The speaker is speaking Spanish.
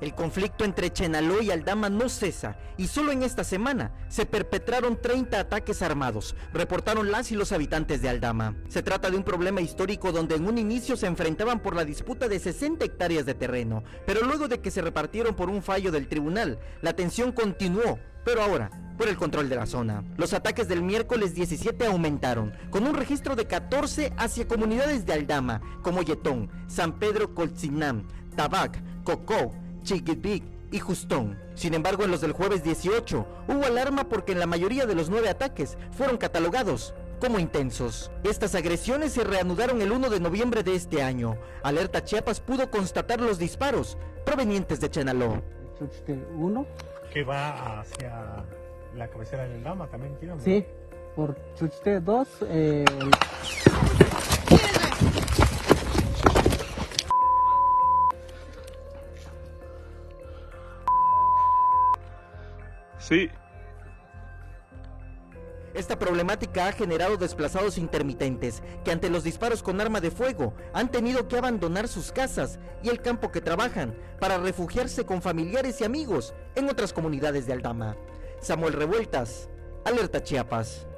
El conflicto entre Chenaló y Aldama no cesa y solo en esta semana se perpetraron 30 ataques armados, reportaron las y los habitantes de Aldama. Se trata de un problema histórico donde en un inicio se enfrentaban por la disputa de 60 hectáreas de terreno, pero luego de que se repartieron por un fallo del tribunal, la tensión continuó, pero ahora por el control de la zona. Los ataques del miércoles 17 aumentaron, con un registro de 14 hacia comunidades de Aldama, como Yetón, San Pedro Colcinam, Tabac, Cocó, Chiquipic y Justón. Sin embargo, en los del jueves 18 hubo alarma porque en la mayoría de los nueve ataques fueron catalogados como intensos. Estas agresiones se reanudaron el 1 de noviembre de este año. Alerta Chiapas pudo constatar los disparos provenientes de Chenaló. Chuchte 1, que va hacia la cabecera del Dama también sí, por Chuchte 2, eh, Sí, Esta problemática ha generado desplazados intermitentes que ante los disparos con arma de fuego han tenido que abandonar sus casas y el campo que trabajan para refugiarse con familiares y amigos en otras comunidades de Aldama. Samuel Revueltas, Alerta Chiapas.